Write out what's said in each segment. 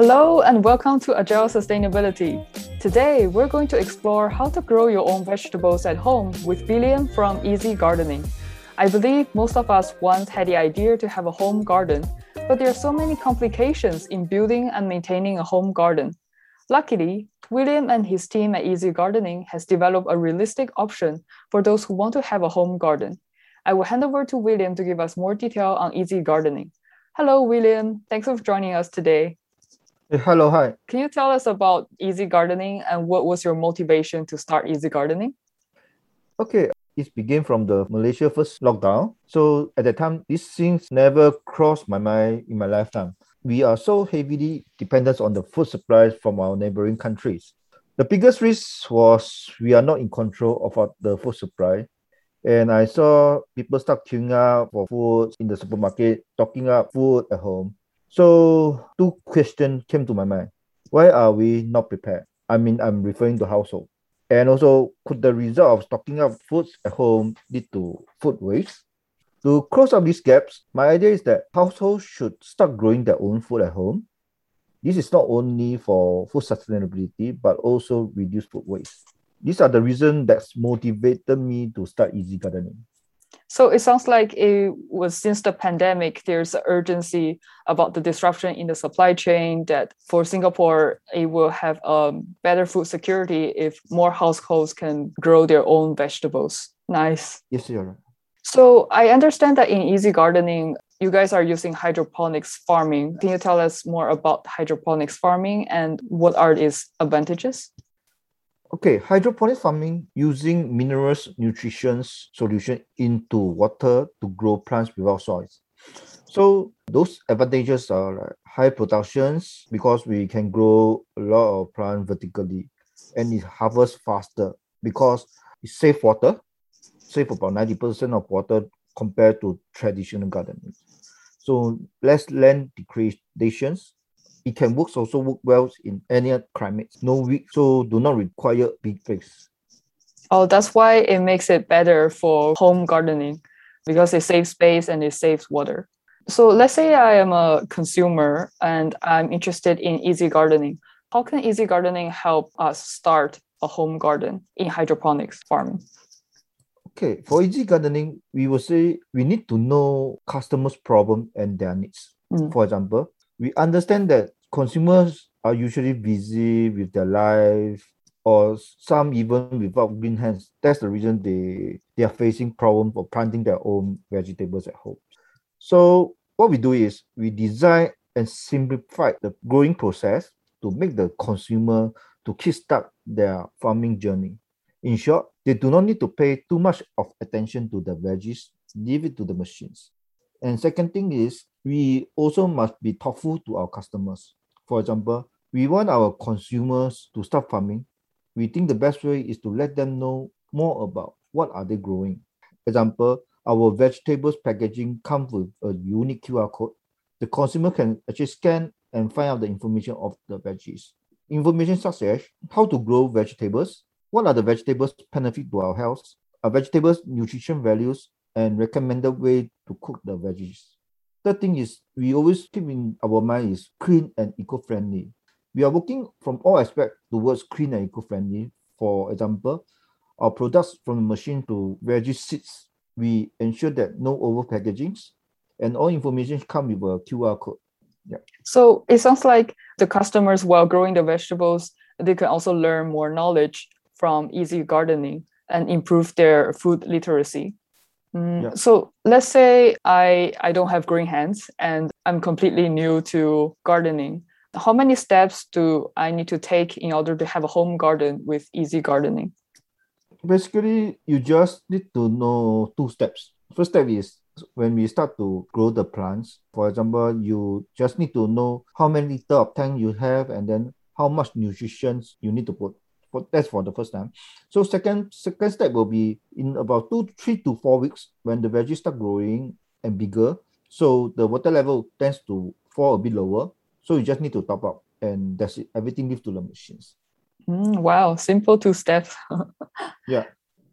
Hello and welcome to Agile Sustainability. Today, we're going to explore how to grow your own vegetables at home with William from Easy Gardening. I believe most of us once had the idea to have a home garden, but there are so many complications in building and maintaining a home garden. Luckily, William and his team at Easy Gardening has developed a realistic option for those who want to have a home garden. I will hand over to William to give us more detail on Easy Gardening. Hello, William. Thanks for joining us today. Hello, hi. Can you tell us about Easy Gardening and what was your motivation to start Easy Gardening? Okay, it began from the Malaysia first lockdown. So at that time, these things never crossed my mind in my lifetime. We are so heavily dependent on the food supplies from our neighboring countries. The biggest risk was we are not in control of our, the food supply and I saw people start queuing up for food in the supermarket, stocking up food at home. So two questions came to my mind. Why are we not prepared? I mean, I'm referring to household. And also, could the result of stocking up foods at home lead to food waste? To close up these gaps, my idea is that households should start growing their own food at home. This is not only for food sustainability, but also reduce food waste these are the reasons that's motivated me to start easy gardening so it sounds like it was since the pandemic there's urgency about the disruption in the supply chain that for singapore it will have um, better food security if more households can grow their own vegetables. Nice. Yes you're so i understand that in easy gardening you guys are using hydroponics farming. Can you tell us more about hydroponics farming and what are its advantages Okay, hydroponic farming using minerals nutrition solution into water to grow plants without soils. So those advantages are like high productions because we can grow a lot of plants vertically and it harvests faster because it save water, save about 90% of water compared to traditional gardening. So less land degradations it can work also work well in any climate. No weak, so do not require big space. Oh, that's why it makes it better for home gardening because it saves space and it saves water. So let's say I am a consumer and I'm interested in easy gardening. How can easy gardening help us start a home garden in hydroponics farming? Okay, for easy gardening, we will say we need to know customers' problem and their needs. Mm. For example, we understand that consumers are usually busy with their life or some even without green hands. That's the reason they, they are facing problem for planting their own vegetables at home. So what we do is we design and simplify the growing process to make the consumer to kickstart their farming journey. In short, they do not need to pay too much of attention to the veggies, leave it to the machines. And second thing is we also must be thoughtful to our customers. For example, we want our consumers to start farming. We think the best way is to let them know more about what are they growing. Example, our vegetables packaging comes with a unique QR code. The consumer can actually scan and find out the information of the veggies. Information such as how to grow vegetables, what are the vegetables benefit to our health, are vegetables nutrition values, and recommended way to cook the veggies. Third thing is we always keep in our mind is clean and eco-friendly. We are working from all aspects towards clean and eco-friendly. For example, our products from the machine to veggie seeds, we ensure that no over packagings and all information come with a QR code. Yeah. So it sounds like the customers, while growing the vegetables, they can also learn more knowledge from easy gardening and improve their food literacy. Mm, yeah. So let's say I I don't have green hands and I'm completely new to gardening. How many steps do I need to take in order to have a home garden with easy gardening? Basically, you just need to know two steps. First step is when we start to grow the plants. For example, you just need to know how many liter of tank you have and then how much nutrition you need to put for, that's for the first time. So second second step will be in about two, three to four weeks when the veggies start growing and bigger. So the water level tends to fall a bit lower. So you just need to top up and that's it. Everything leaves to the machines. Mm, wow, simple two steps. yeah.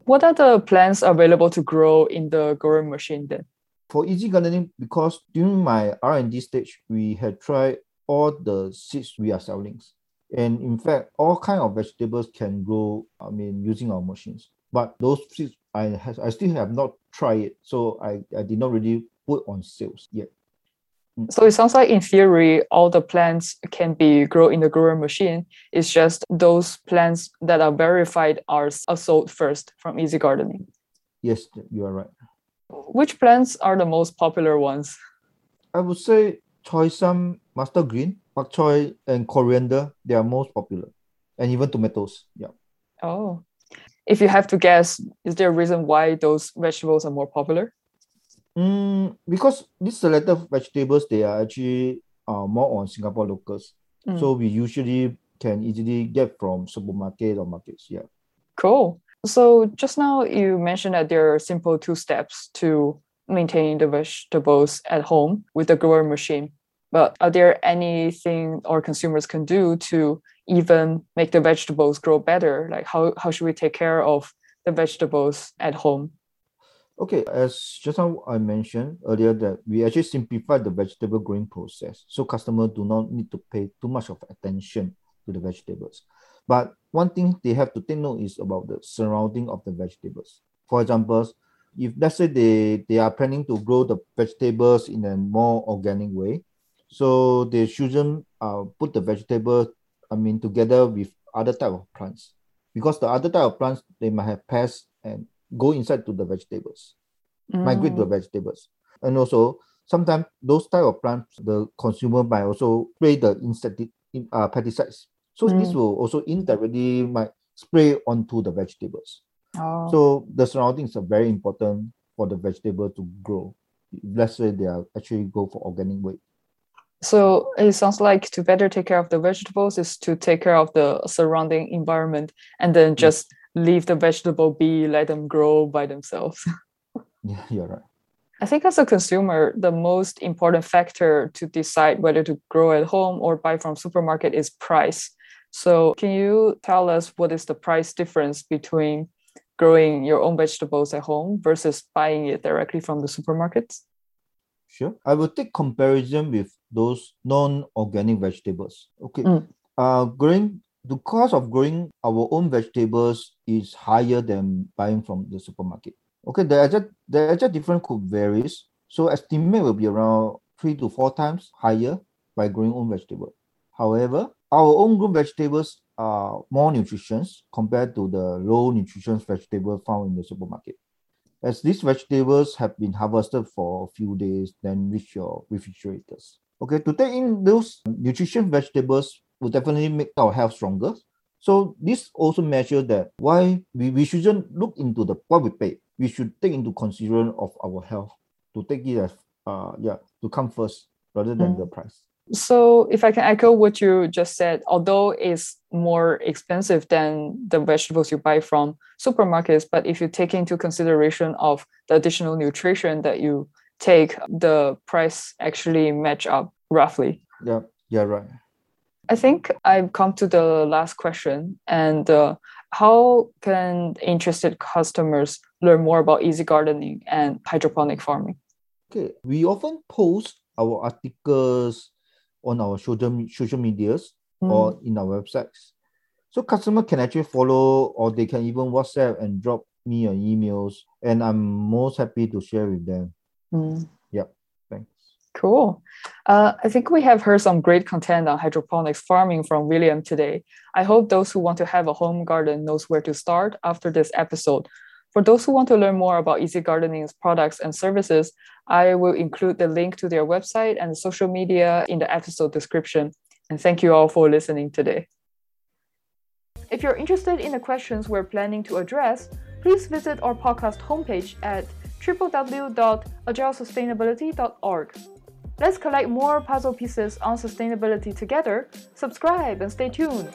What are the plants available to grow in the growing machine then? For easy gardening, because during my R&D stage, we had tried all the seeds we are selling. And in fact, all kind of vegetables can grow, I mean, using our machines. But those seeds, I, has, I still have not tried it. So I, I did not really put on sales yet. Mm. So it sounds like in theory, all the plants can be grown in the grower machine. It's just those plants that are verified are, are sold first from Easy Gardening. Yes, you are right. Which plants are the most popular ones? I would say choy sum, mustard green, bok choy, and coriander. They are most popular, and even tomatoes. Yeah. Oh, if you have to guess, is there a reason why those vegetables are more popular? Mm, because these selected vegetables they are actually uh, more on Singapore locals. Mm. So we usually can easily get from supermarket or markets. Yeah. Cool. So just now you mentioned that there are simple two steps to maintain the vegetables at home with the grower machine. But are there anything our consumers can do to even make the vegetables grow better? Like how, how should we take care of the vegetables at home? Okay, as just now I mentioned earlier that we actually simplified the vegetable growing process. So customers do not need to pay too much of attention to the vegetables. But one thing they have to take note is about the surrounding of the vegetables. For example, if let's say they, they are planning to grow the vegetables in a more organic way, so they shouldn't uh, put the vegetable, I mean, together with other type of plants. Because the other type of plants, they might have pests and go inside to the vegetables, mm. migrate to the vegetables. And also, sometimes those type of plants, the consumer might also spray the insect uh, pesticides so mm. this will also indirectly might spray onto the vegetables. Oh. So the surroundings are very important for the vegetable to grow. Let's say they are actually go for organic way. So it sounds like to better take care of the vegetables is to take care of the surrounding environment and then just leave the vegetable be, let them grow by themselves. yeah, you're right. I think as a consumer, the most important factor to decide whether to grow at home or buy from supermarket is price. So, can you tell us what is the price difference between growing your own vegetables at home versus buying it directly from the supermarkets? Sure. I will take comparison with those non-organic vegetables. Okay. Mm. Uh, growing the cost of growing our own vegetables is higher than buying from the supermarket. Okay, the exact the exact difference could varies. So estimate will be around three to four times higher by growing own vegetable. However, our own grown vegetables are more nutritious compared to the low nutrition vegetable found in the supermarket. As these vegetables have been harvested for a few days, then reach your refrigerators. Okay, to take in those nutrition vegetables will definitely make our health stronger. So this also measure that why we, we shouldn't look into the what we pay. We should take into consideration of our health to take it as uh yeah to come first rather than mm. the price. So, if I can echo what you just said, although it's more expensive than the vegetables you buy from supermarkets, but if you take into consideration of the additional nutrition that you take, the price actually match up roughly. Yeah, yeah, right. I think I've come to the last question, and uh, how can interested customers learn more about easy gardening and hydroponic farming? Okay, we often post our articles on our social, social medias mm. or in our websites. So customer can actually follow or they can even WhatsApp and drop me an emails and I'm most happy to share with them. Mm. Yep. Thanks. Cool. Uh, I think we have heard some great content on hydroponics farming from William today. I hope those who want to have a home garden knows where to start after this episode. For those who want to learn more about Easy Gardening's products and services, I will include the link to their website and social media in the episode description. And thank you all for listening today. If you're interested in the questions we're planning to address, please visit our podcast homepage at www.agilesustainability.org. Let's collect more puzzle pieces on sustainability together. Subscribe and stay tuned.